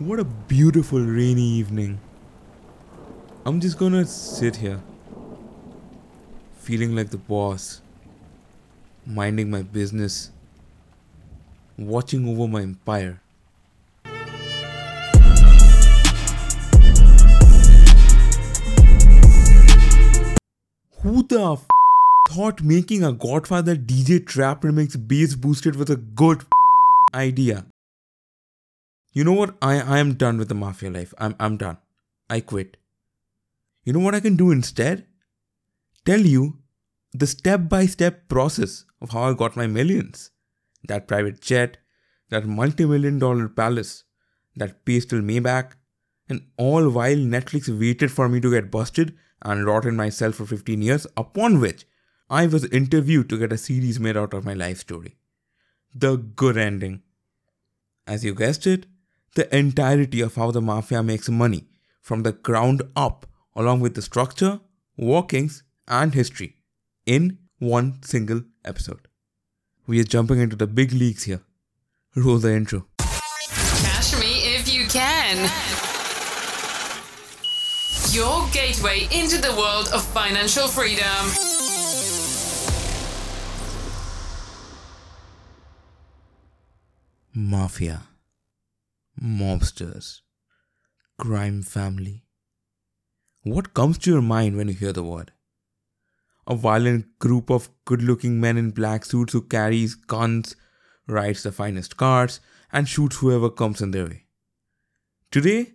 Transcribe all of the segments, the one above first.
What a beautiful rainy evening. I'm just gonna sit here, feeling like the boss, minding my business, watching over my empire. Who the f- thought making a Godfather DJ trap remix bass boosted was a good f- idea? You know what? I, I am done with the mafia life. I'm, I'm done. I quit. You know what I can do instead? Tell you the step by step process of how I got my millions. That private jet, that multi million dollar palace, that pastel Maybach, and all while Netflix waited for me to get busted and rot in my cell for 15 years, upon which I was interviewed to get a series made out of my life story. The good ending. As you guessed it, the entirety of how the mafia makes money from the ground up, along with the structure, workings, and history in one single episode. We are jumping into the big leagues here. Roll the intro. Cash me if you can. Your gateway into the world of financial freedom. Mafia, mobsters, crime family. What comes to your mind when you hear the word? A violent group of good looking men in black suits who carries guns, rides the finest cars, and shoots whoever comes in their way. Today,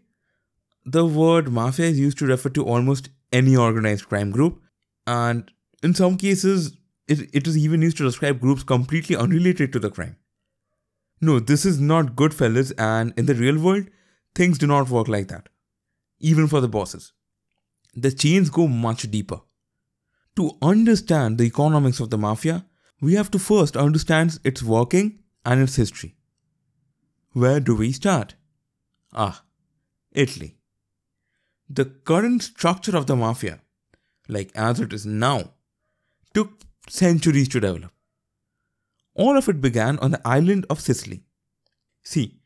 the word mafia is used to refer to almost any organized crime group, and in some cases, it, it is even used to describe groups completely unrelated to the crime. No, this is not Goodfellas, and in the real world, things do not work like that. Even for the bosses. The chains go much deeper. To understand the economics of the mafia, we have to first understand its working and its history. Where do we start? Ah, Italy. The current structure of the mafia, like as it is now, took centuries to develop. All of it began on the island of Sicily. See,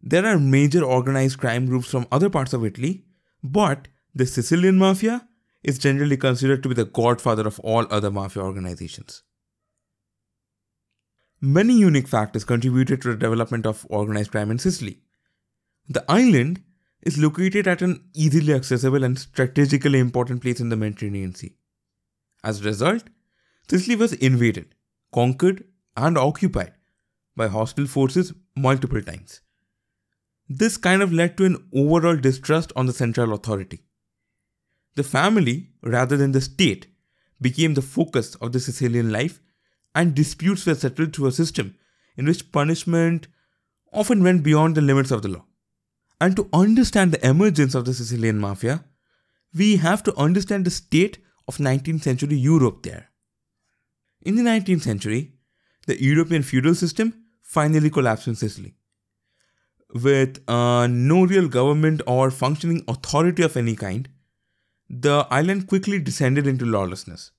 there are major organized crime groups from other parts of Italy, but the Sicilian mafia is generally considered to be the godfather of all other mafia organizations. Many unique factors contributed to the development of organized crime in Sicily. The island is located at an easily accessible and strategically important place in the Mediterranean Sea. As a result, Sicily was invaded, conquered, and occupied by hostile forces multiple times. This kind of led to an overall distrust on the central authority. The family, rather than the state, became the focus of the Sicilian life, and disputes were settled through a system in which punishment often went beyond the limits of the law. And to understand the emergence of the Sicilian mafia, we have to understand the state of 19th century Europe there. In the 19th century, the European feudal system finally collapsed in Sicily. With uh, no real government or functioning authority of any kind, the island quickly descended into lawlessness.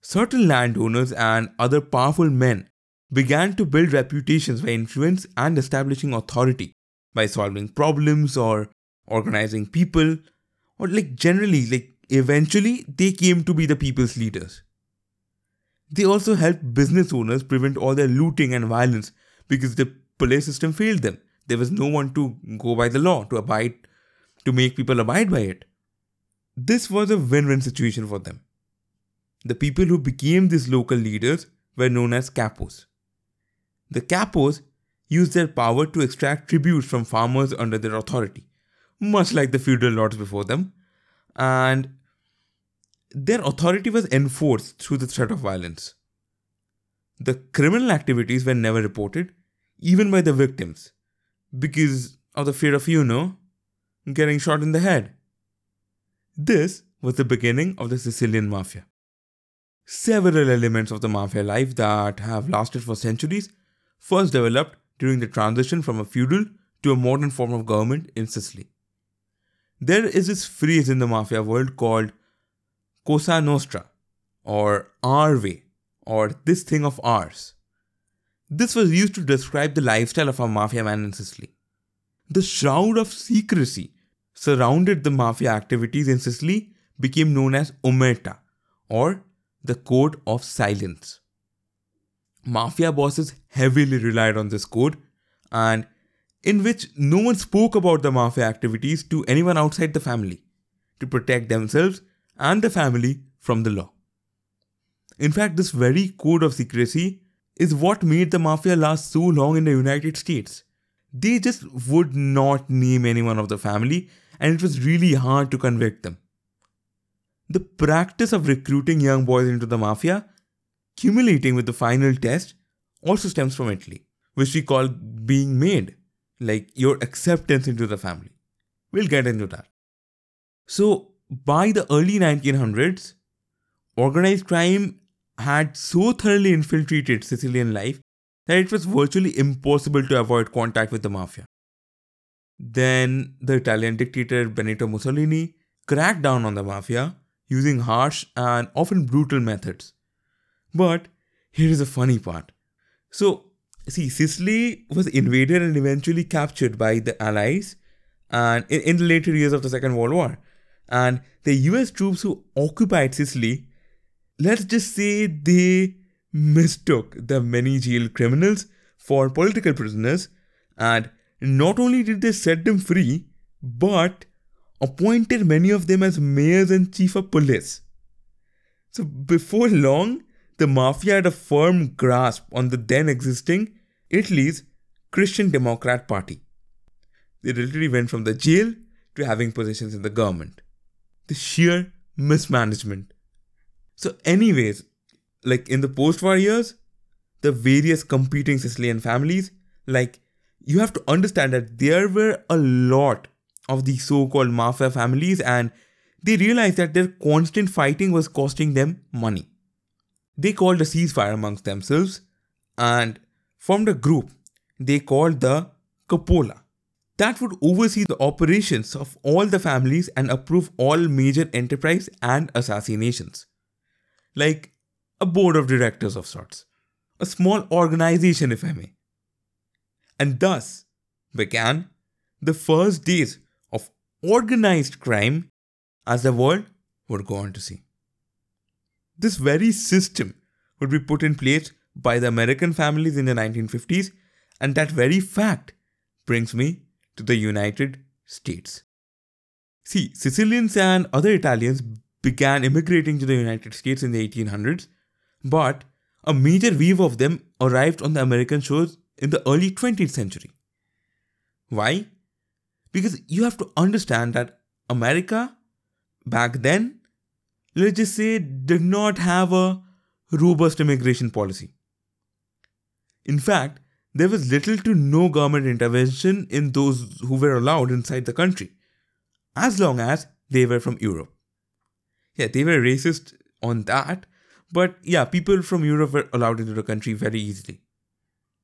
Certain landowners and other powerful men began to build reputations by influence and establishing authority by solving problems or organizing people or like generally like eventually they came to be the people's leaders they also helped business owners prevent all their looting and violence because the police system failed them. There was no one to go by the law to abide to make people abide by it. This was a win-win situation for them. The people who became these local leaders were known as capos. The capos used their power to extract tributes from farmers under their authority, much like the feudal lords before them, and their authority was enforced through the threat of violence. The criminal activities were never reported, even by the victims, because of the fear of, you know, getting shot in the head. This was the beginning of the Sicilian mafia. Several elements of the mafia life that have lasted for centuries first developed during the transition from a feudal to a modern form of government in Sicily. There is this phrase in the mafia world called Cosa Nostra, or our way, or this thing of ours. This was used to describe the lifestyle of a mafia man in Sicily. the shroud of secrecy surrounded the mafia activities in Sicily became known as Omerta or the Code of Silence. Mafia bosses heavily relied on this code and in which no one spoke about the mafia activities to anyone outside the family to protect themselves and the family from the law. In fact, this very code of secrecy is what made the mafia last so long in the United States. They just would not name anyone of the family, and it was really hard to convict them. The practice of recruiting young boys into the mafia, cumulating with the final test, also stems from Italy, which we call being made, like your acceptance into the family. We'll get into that. So, by the early 1900s, organized crime had so thoroughly infiltrated Sicilian life that it was virtually impossible to avoid contact with the mafia. Then the Italian dictator Benito Mussolini cracked down on the mafia using harsh and often brutal methods. But here is a funny part. So, see, Sicily was invaded and eventually captured by the Allies and in, in the later years of the Second World War. And the US troops who occupied Sicily let's just say they mistook the many jailed criminals for political prisoners, and not only did they set them free, but appointed many of them as mayors and chief of police. So before long, the mafia had a firm grasp on the then existing Italy's Christian Democrat Party. They literally went from the jail to having positions in the government. The sheer mismanagement so, anyways, like in the post war years, the various competing Sicilian families, like you have to understand that there were a lot of these so called mafia families, and they realized that their constant fighting was costing them money. They called a ceasefire amongst themselves and formed a group they called the Cupola that would oversee the operations of all the families and approve all major enterprise and assassinations like a board of directors of sorts, a small organization, if I may. And thus began the first days of organized crime as the world would go on to see. This very system would be put in place by the American families in the 1950s, and that very fact brings me to the United States. See, Sicilians and other Italians began immigrating to the United States in the 1800s, but a major wave of them arrived on the American shores in the early 20th century. Why? Because you have to understand that America back then, let's just say, did not have a robust immigration policy. In fact, there was little to no government intervention in those who were allowed inside the country, as long as they were from Europe yeah, they were racist on that, but yeah, people from Europe were allowed into the country very easily.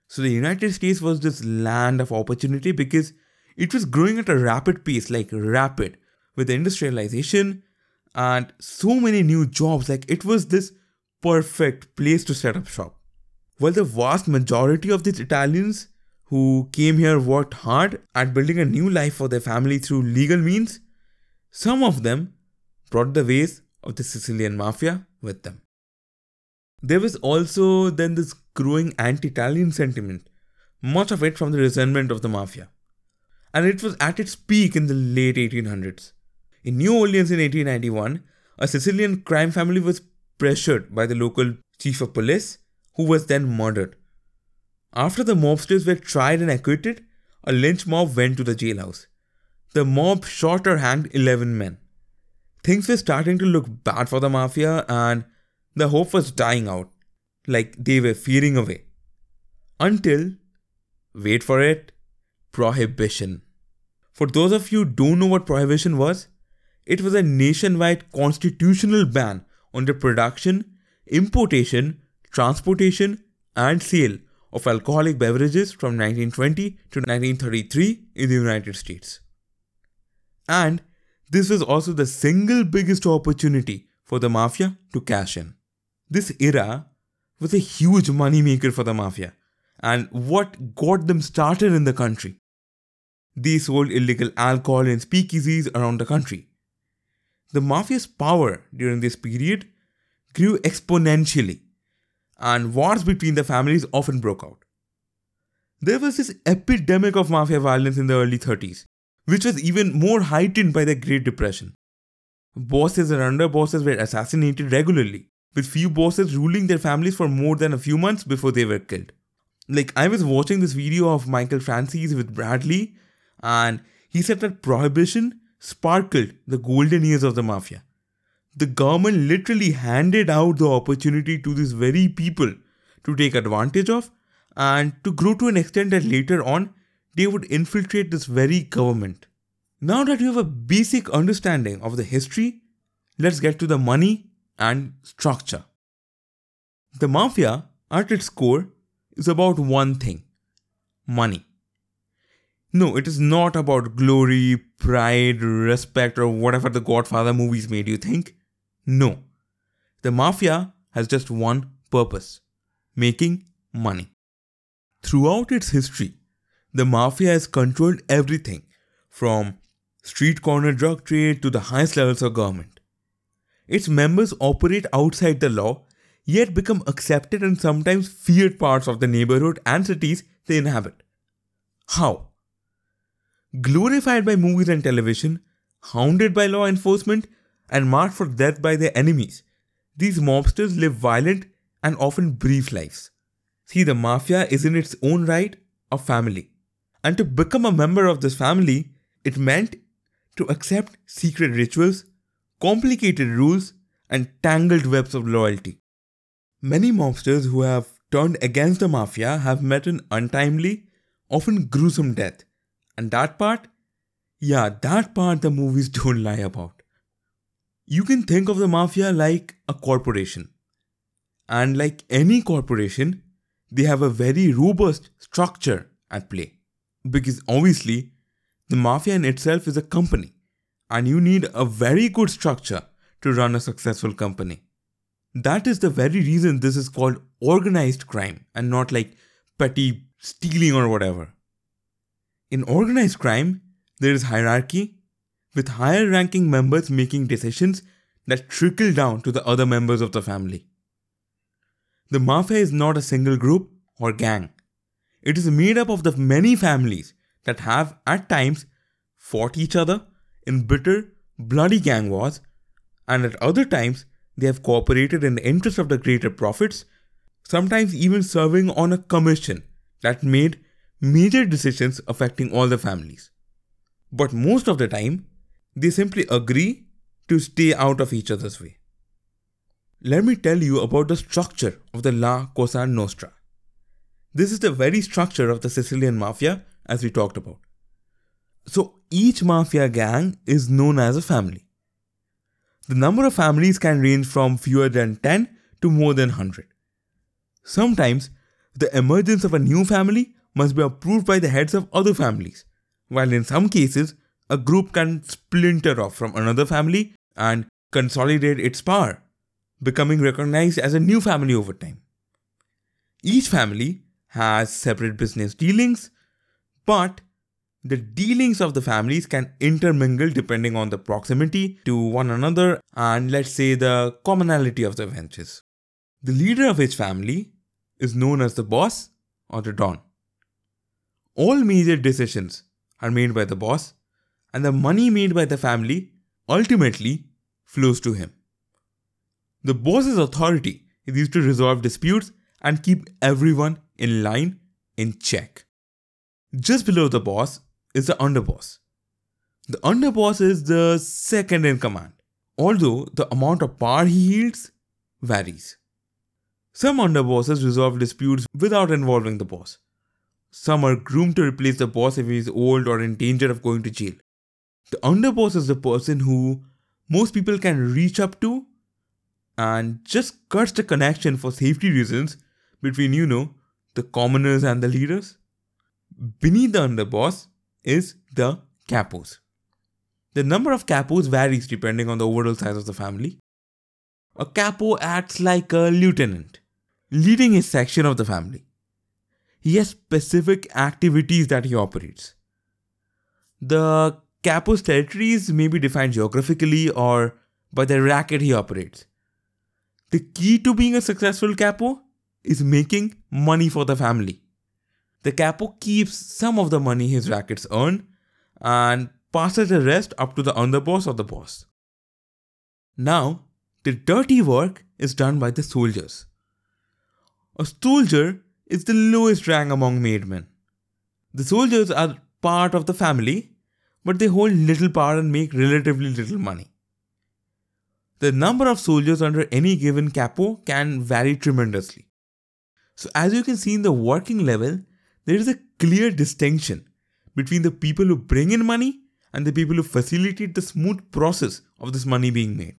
So the United States was this land of opportunity because it was growing at a rapid pace, like rapid, with industrialization and so many new jobs. Like it was this perfect place to set up shop. While the vast majority of these Italians who came here worked hard at building a new life for their family through legal means, some of them brought the ways of the Sicilian mafia with them. There was also then this growing anti Italian sentiment, much of it from the resentment of the mafia. And it was at its peak in the late 1800s. In New Orleans in 1891, a Sicilian crime family was pressured by the local chief of police, who was then murdered. After the mobsters were tried and acquitted, a lynch mob went to the jailhouse. The mob shot or hanged 11 men things were starting to look bad for the mafia and the hope was dying out, like they were fading away. Until, wait for it, prohibition. For those of you who don't know what prohibition was, it was a nationwide constitutional ban on the production, importation, transportation, and sale of alcoholic beverages from 1920 to 1933 in the United States. And this was also the single biggest opportunity for the mafia to cash in. This era was a huge money maker for the mafia and what got them started in the country. They sold illegal alcohol in speakeasies around the country. The mafia's power during this period grew exponentially, and wars between the families often broke out. There was this epidemic of mafia violence in the early 30s, which was even more heightened by the Great Depression. Bosses and underbosses were assassinated regularly, with few bosses ruling their families for more than a few months before they were killed. Like, I was watching this video of Michael Franzese with Brad Lea, and he said that prohibition sparkled the golden years of the mafia. The government literally handed out the opportunity to these very people to take advantage of and to grow to an extent that later on they would infiltrate this very government. Now that you have a basic understanding of the history, let's get to the money and structure. The mafia, at its core, is about one thing money. No, it is not about glory, pride, respect, or whatever the Godfather movies made you think. No. The mafia has just one purpose making money. Throughout its history, the mafia has controlled everything from street corner drug trade to the highest levels of government. Its members operate outside the law, yet become accepted and sometimes feared parts of the neighborhood and cities they inhabit. How? glorified by movies and television, hounded by law enforcement, and marked for death by their enemies. These mobsters live violent and often brief lives. See, the mafia is in its own right a family. And to become a member of this family, it meant to accept secret rituals, complicated rules, and tangled webs of loyalty. Many mobsters who have turned against the mafia have met an untimely, often gruesome death. And that part, yeah, that part the movies don't lie about. You can think of the mafia like a corporation. And like any corporation, they have a very robust structure at play. Because obviously, the mafia in itself is a company, and you need a very good structure to run a successful company. That is the very reason this is called organized crime and not like petty stealing or whatever. In organized crime, there is hierarchy, with higher ranking members making decisions that trickle down to the other members of the family. The mafia is not a single group or gang. It is made up of the many families that have, at times, fought each other in bitter, bloody gang wars, and at other times, they have cooperated in the interest of the greater profits, sometimes even serving on a commission that made major decisions affecting all the families. But most of the time, they simply agree to stay out of each other's way. Let me tell you about the structure of the La Cosa Nostra. This is the very structure of the Sicilian mafia, as we talked about. So each mafia gang is known as a family. The number of families can range from fewer than 10 to more than 100. Sometimes, the emergence of a new family must be approved by the heads of other families, while in some cases, a group can splinter off from another family and consolidate its power, becoming recognized as a new family over time. Each family has separate business dealings, but the dealings of the families can intermingle depending on the proximity to one another and let's say the commonality of the ventures. The leader of each family is known as the boss or the don. All major decisions are made by the boss, and the money made by the family ultimately flows to him. The boss's authority is used to resolve disputes and keep everyone in line in check. Just below the boss is the underboss. The underboss is the second in command, although the amount of power he yields varies. Some underbosses resolve disputes without involving the boss, some are groomed to replace the boss if he is old or in danger of going to jail. The underboss is the person who most people can reach up to and just cuts the connection for safety reasons between, you know, the commoners and the leaders. Beneath the underboss is the capos. The number of capos varies depending on the overall size of the family. A capo acts like a lieutenant, leading a section of the family he has specific activities that he operates. the capo's territories may be defined geographically or by the racket he operates. The key to being a successful capo is making money for the family. The capo keeps some of the money his rackets earn and passes the rest up to the underboss or the boss. Now, the dirty work is done by the soldiers. A soldier is the lowest rank among made men. The soldiers are part of the family, but they hold little power and make relatively little money. The number of soldiers under any given capo can vary tremendously. So, as you can see in the working level, there is a clear distinction between the people who bring in money and the people who facilitate the smooth process of this money being made.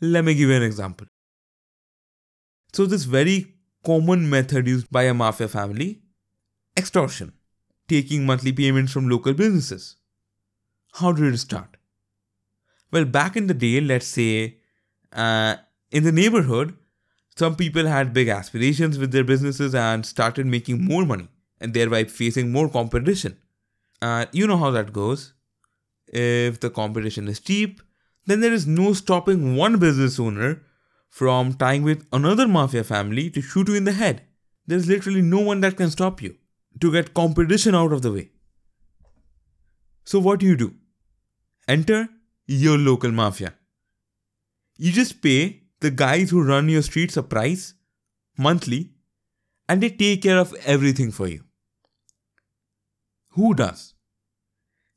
Let me give you an example. So, this very common method used by a mafia family extortion, taking monthly payments from local businesses. How did it start? Well, back in the day, let's say uh, in the neighborhood, some people had big aspirations with their businesses and started making more money and thereby facing more competition. Uh, you know how that goes. If the competition is cheap, then there is no stopping one business owner from tying with another mafia family to shoot you in the head. There's literally no one that can stop you to get competition out of the way. So, what do you do? Enter your local mafia. You just pay the guys who run your streets a price monthly and they take care of everything for you. Who does?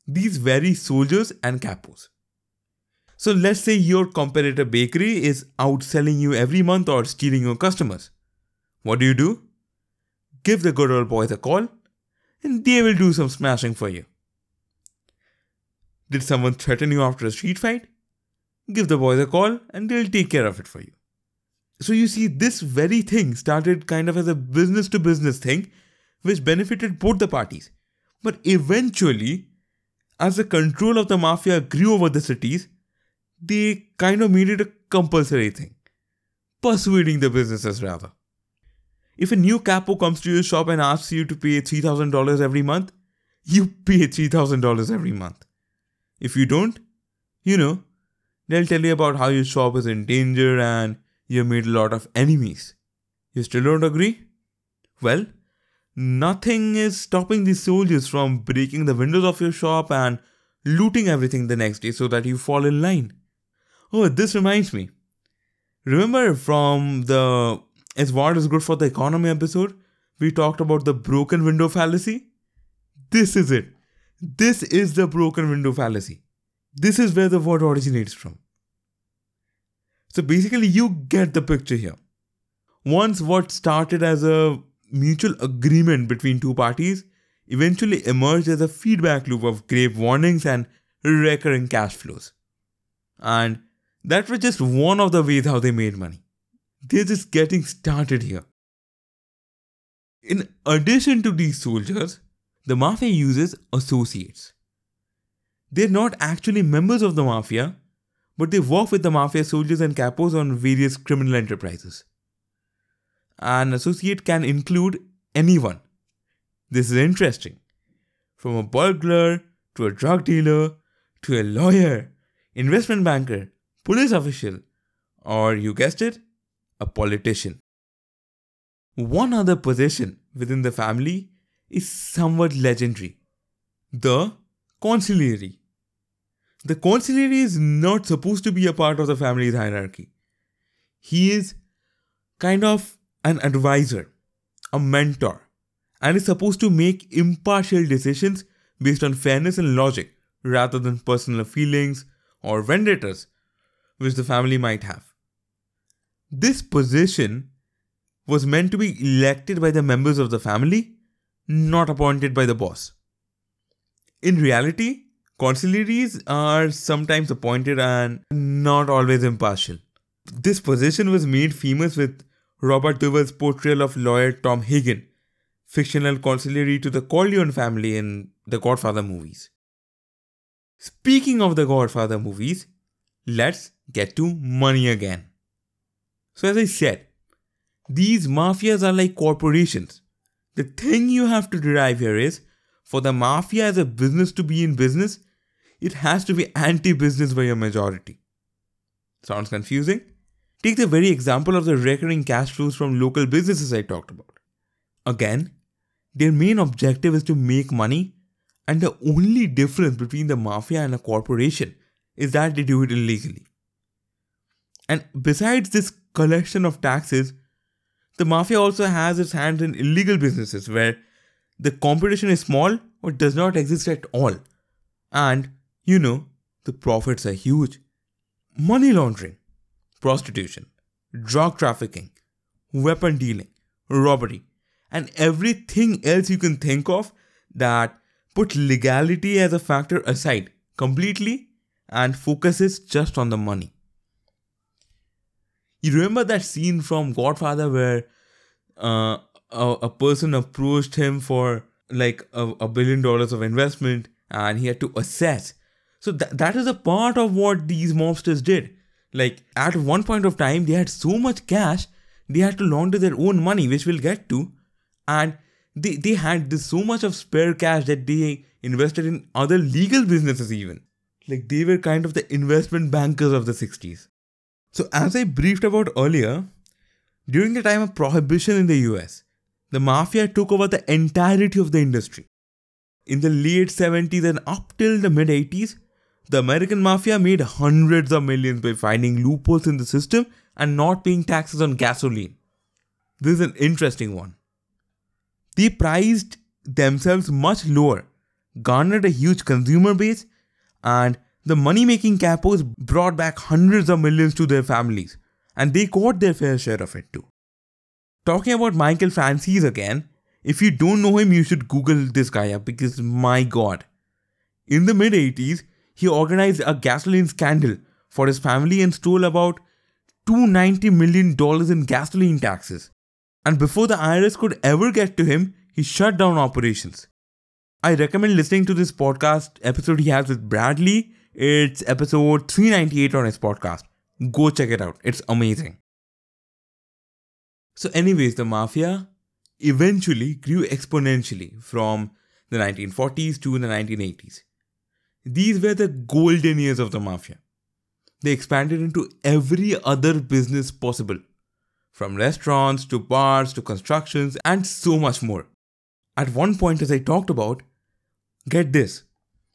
These very soldiers and capos. So let's say your competitor bakery is outselling you every month or stealing your customers. What do you do? Give the good old boys a call and they will do some smashing for you. Did someone threaten you after a street fight? Give the boys a call and they'll take care of it for you. So you see, this very thing started kind of as a business to business thing, which benefited both the parties. But eventually, as the control of the mafia grew over the cities, they kind of made it a compulsory thing. Persuading the businesses, rather. If a new capo comes to your shop and asks you to pay $3,000 every month, you pay $3,000 every month. If you don't, you know, they'll tell you about how your shop is in danger and you've made a lot of enemies. You still don't agree? Well, nothing is stopping these soldiers from breaking the windows of your shop and looting everything the next day so that you fall in line. Oh, this reminds me. Remember from the Is War is Good for the Economy episode? We talked about the broken window fallacy. This is it. This is the broken window fallacy. This is where the word originates from. So basically, you get the picture here. Once what started as a mutual agreement between two parties eventually emerged as a feedback loop of grave warnings and recurring cash flows. And that was just one of the ways how they made money. They're just getting started here. In addition to these soldiers, the mafia uses associates. They're not actually members of the mafia, but they work with the mafia soldiers and capos on various criminal enterprises. An associate can include anyone. This is interesting. From a burglar to a drug dealer to a lawyer, investment banker, police official, or you guessed it, a politician. One other position within the family is somewhat legendary the consigliere. The consigliere is not supposed to be a part of the family's hierarchy. He is kind of an advisor, a mentor, and is supposed to make impartial decisions based on fairness and logic rather than personal feelings or vendettas which the family might have. This position was meant to be elected by the members of the family, not appointed by the boss. In reality, consiglieres are sometimes appointed and not always impartial. This position was made famous with Robert Duvall's portrayal of lawyer Tom Hagen, fictional consigliere to the Corleone family in the Godfather movies. Speaking of the Godfather movies, let's get to money again. So, as I said, these mafias are like corporations. The thing you have to derive here is for the mafia as a business to be in business, it has to be anti business by a majority. Sounds confusing? Take the very example of the recurring cash flows from local businesses I talked about. Again, their main objective is to make money, and the only difference between the mafia and a corporation is that they do it illegally. And besides this collection of taxes, the mafia also has its hands in illegal businesses where the competition is small or does not exist at all. And, you know, the profits are huge. Money laundering, prostitution, drug trafficking, weapon dealing, robbery, and everything else you can think of that put legality as a factor aside completely and focuses just on the money. You remember that scene from Godfather where uh, a, a person approached him for like a, a billion dollars of investment and he had to assess. So th- that is a part of what these mobsters did. Like at one point of time, they had so much cash, they had to launder their own money, which we'll get to. And they, they had this so much of spare cash that they invested in other legal businesses even. Like they were kind of the investment bankers of the 60s. So as I briefed about earlier, during the time of prohibition in the US, the mafia took over the entirety of the industry. In the late 70s and up till the mid 80s, the American mafia made hundreds of millions by finding loopholes in the system and not paying taxes on gasoline. This is an interesting one. They priced themselves much lower, garnered a huge consumer base, and the money making capos brought back hundreds of millions to their families, and they got their fair share of it too. Talking about Michael Franzese again, if you don't know him, you should Google this guy up because my god. In the mid 80s, he organized a gasoline scandal for his family and stole about $290 million in gasoline taxes. And before the IRS could ever get to him, he shut down operations. I recommend listening to this podcast episode he has with Brad Lea. It's episode 398 on his podcast. Go check it out, it's amazing. So, anyways, the mafia eventually grew exponentially from the 1940s to the 1980s. These were the golden years of the mafia. They expanded into every other business possible, from restaurants to bars to constructions and so much more. At one point, as I talked about, get this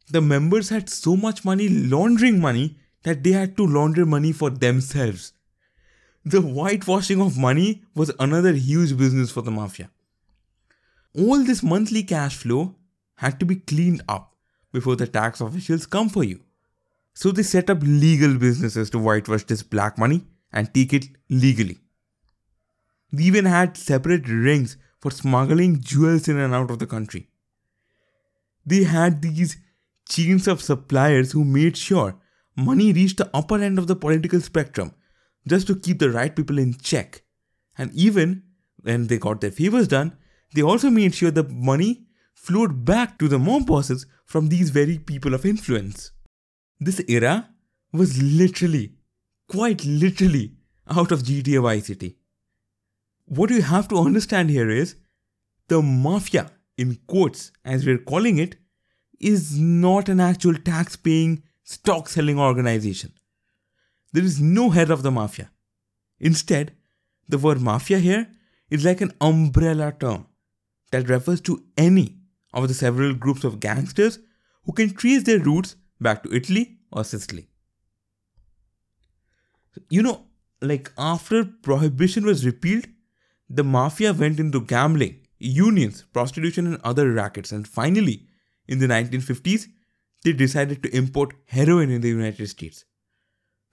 the members had so much money laundering money that they had to launder money for themselves. The whitewashing of money was another huge business for the mafia. All this monthly cash flow had to be cleaned up before the tax officials come for you. So they set up legal businesses to whitewash this black money and take it legally. They even had separate rings for smuggling jewels in and out of the country. They had these chains of suppliers who made sure money reached the upper end of the political spectrum just to keep the right people in check. And even when they got their favors done, they also made sure the money flowed back to the mob bosses from these very people of influence. This era was literally, quite literally, out of GTA Vice City. What you have to understand here is the mafia, in quotes, as we're calling it, is not an actual tax paying, stock selling organization. There is no head of the mafia. Instead, the word mafia here is like an umbrella term that refers to any of the several groups of gangsters who can trace their roots back to Italy or Sicily. You know, like after prohibition was repealed, the mafia went into gambling, unions, prostitution, and other rackets, and finally, in the 1950s, they decided to import heroin in the United States.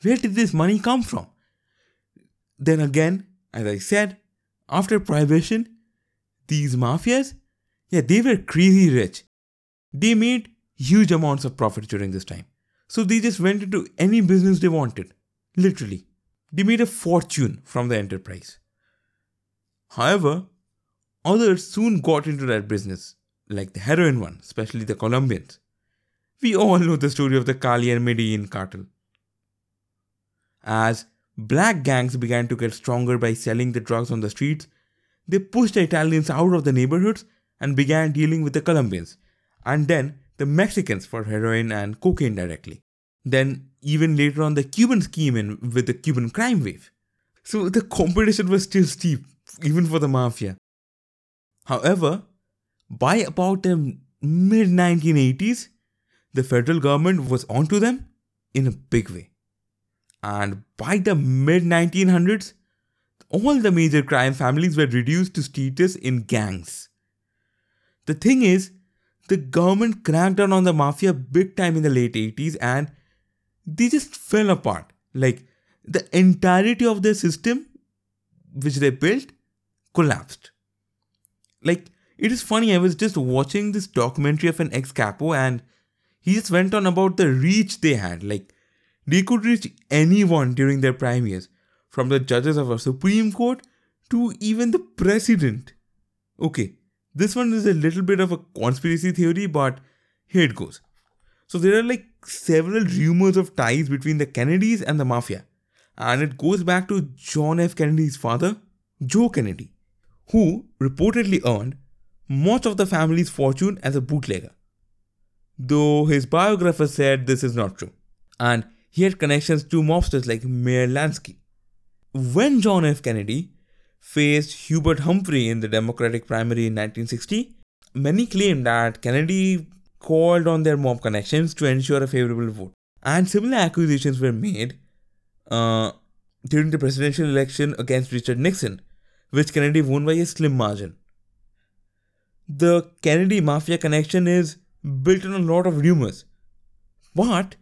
Where did this money come from? Then again, as I said, after prohibition, these mafias, yeah, they were crazy rich. They made huge amounts of profit during this time. So they just went into any business they wanted. Literally. They made a fortune from the enterprise. However, others soon got into that business, like the heroin one, especially the Colombians. We all know the story of the Cali and Medellin cartel. As black gangs began to get stronger by selling the drugs on the streets, they pushed the Italians out of the neighborhoods and began dealing with the Colombians. and then the Mexicans for heroin and cocaine directly. Then, even later on, the Cubans came in with the Cuban crime wave. So the competition was still steep, even for the mafia. However, by about the mid 1980s, the federal government was onto them in a big way. And by the mid 1900s, all the major crime families were reduced to status in gangs. The thing is, the government cracked down on the mafia big time in the late 80s and they just fell apart. Like the entirety of their system, which they built, collapsed. Like, it is funny, I was just watching this documentary of an ex capo and he just went on about the reach they had. Like, they could reach anyone during their prime years, from the judges of a Supreme Court to even the president. Okay, this one is a little bit of a conspiracy theory, but here it goes. So, there are like several rumors of ties between the Kennedys and the mafia, and it goes back to John F. Kennedy's father, Joe Kennedy, who reportedly earned much of the family's fortune as a bootlegger. Though his biographer said this is not true, and he had connections to mobsters like Meyer Lansky. When John F. Kennedy faced Hubert Humphrey in the Democratic primary in 1960, many claimed that Kennedy called on their mob connections to ensure a favorable vote. And similar accusations were made uh, during the presidential election against Richard Nixon, which Kennedy won by a slim margin. The Kennedy mafia connection is built on a lot of rumors, but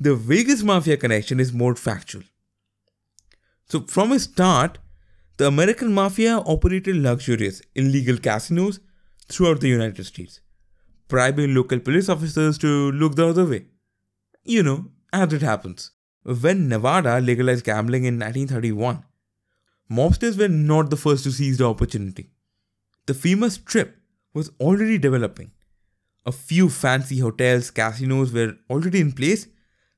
the Vegas mafia connection is more factual. So, from a start, the American mafia operated luxurious, illegal casinos throughout the United States, bribing local police officers to look the other way. You know, as it happens. When Nevada legalized gambling in 1931, mobsters were not the first to seize the opportunity. The famous Strip was already developing. A few fancy hotels, casinos were already in place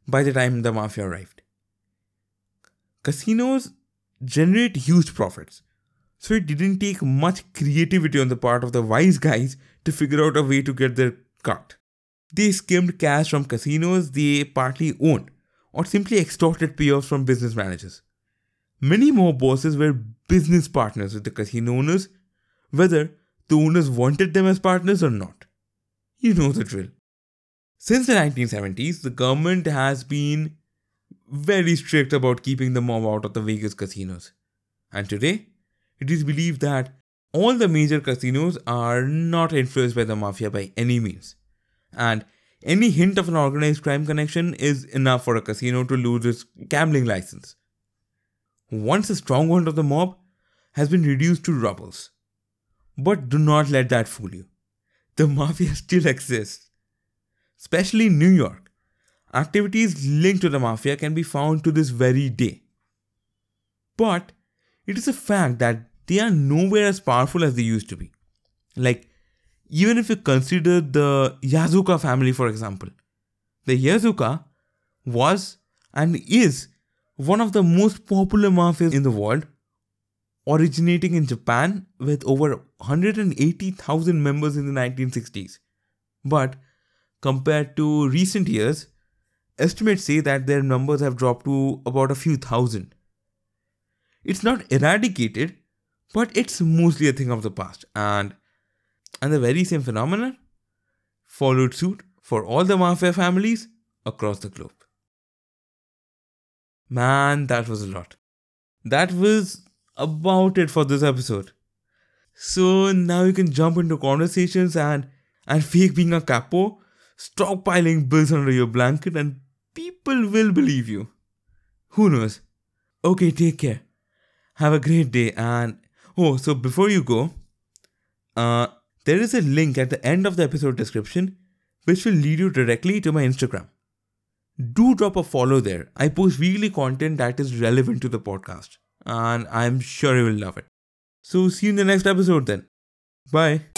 by the time the mafia arrived. Casinos generate huge profits, so it didn't take much creativity on the part of the wise guys to figure out a way to get their cut. They skimmed cash from casinos they partly owned or simply extorted payoffs from business managers. Many more bosses were business partners with the casino owners, whether the owners wanted them as partners or not. You know the drill. Since the 1970s, the government has been very strict about keeping the mob out of the Vegas casinos. And today, it is believed that all the major casinos are not influenced by the mafia by any means. And any hint of an organized crime connection is enough for a casino to lose its gambling license. Once the stronghold of the mob has been reduced to rubbles. But do not let that fool you. The mafia still exists especially in New York. Activities linked to the mafia can be found to this very day. But it is a fact that they are nowhere as powerful as they used to be. Like, even if you consider the Yakuza family, for example, the Yakuza was and is one of the most popular mafias in the world, originating in Japan with over 180,000 members in the 1960s. But compared to recent years, estimates say that their numbers have dropped to about a few thousand. It's not eradicated, but it's mostly a thing of the past, and and the very same phenomenon followed suit for all the mafia families across the globe. Man, that was a lot. That was about it for this episode. So now you can jump into conversations and and fake being a capo stockpiling bills under your blanket and people will believe you. Who knows? Okay, take care. Have a great day and oh, so before you go, uh there is a link at the end of the episode description which will lead you directly to my Instagram. Do drop a follow there. I post weekly content that is relevant to the podcast and I'm sure you will love it. So see you in the next episode then. Bye.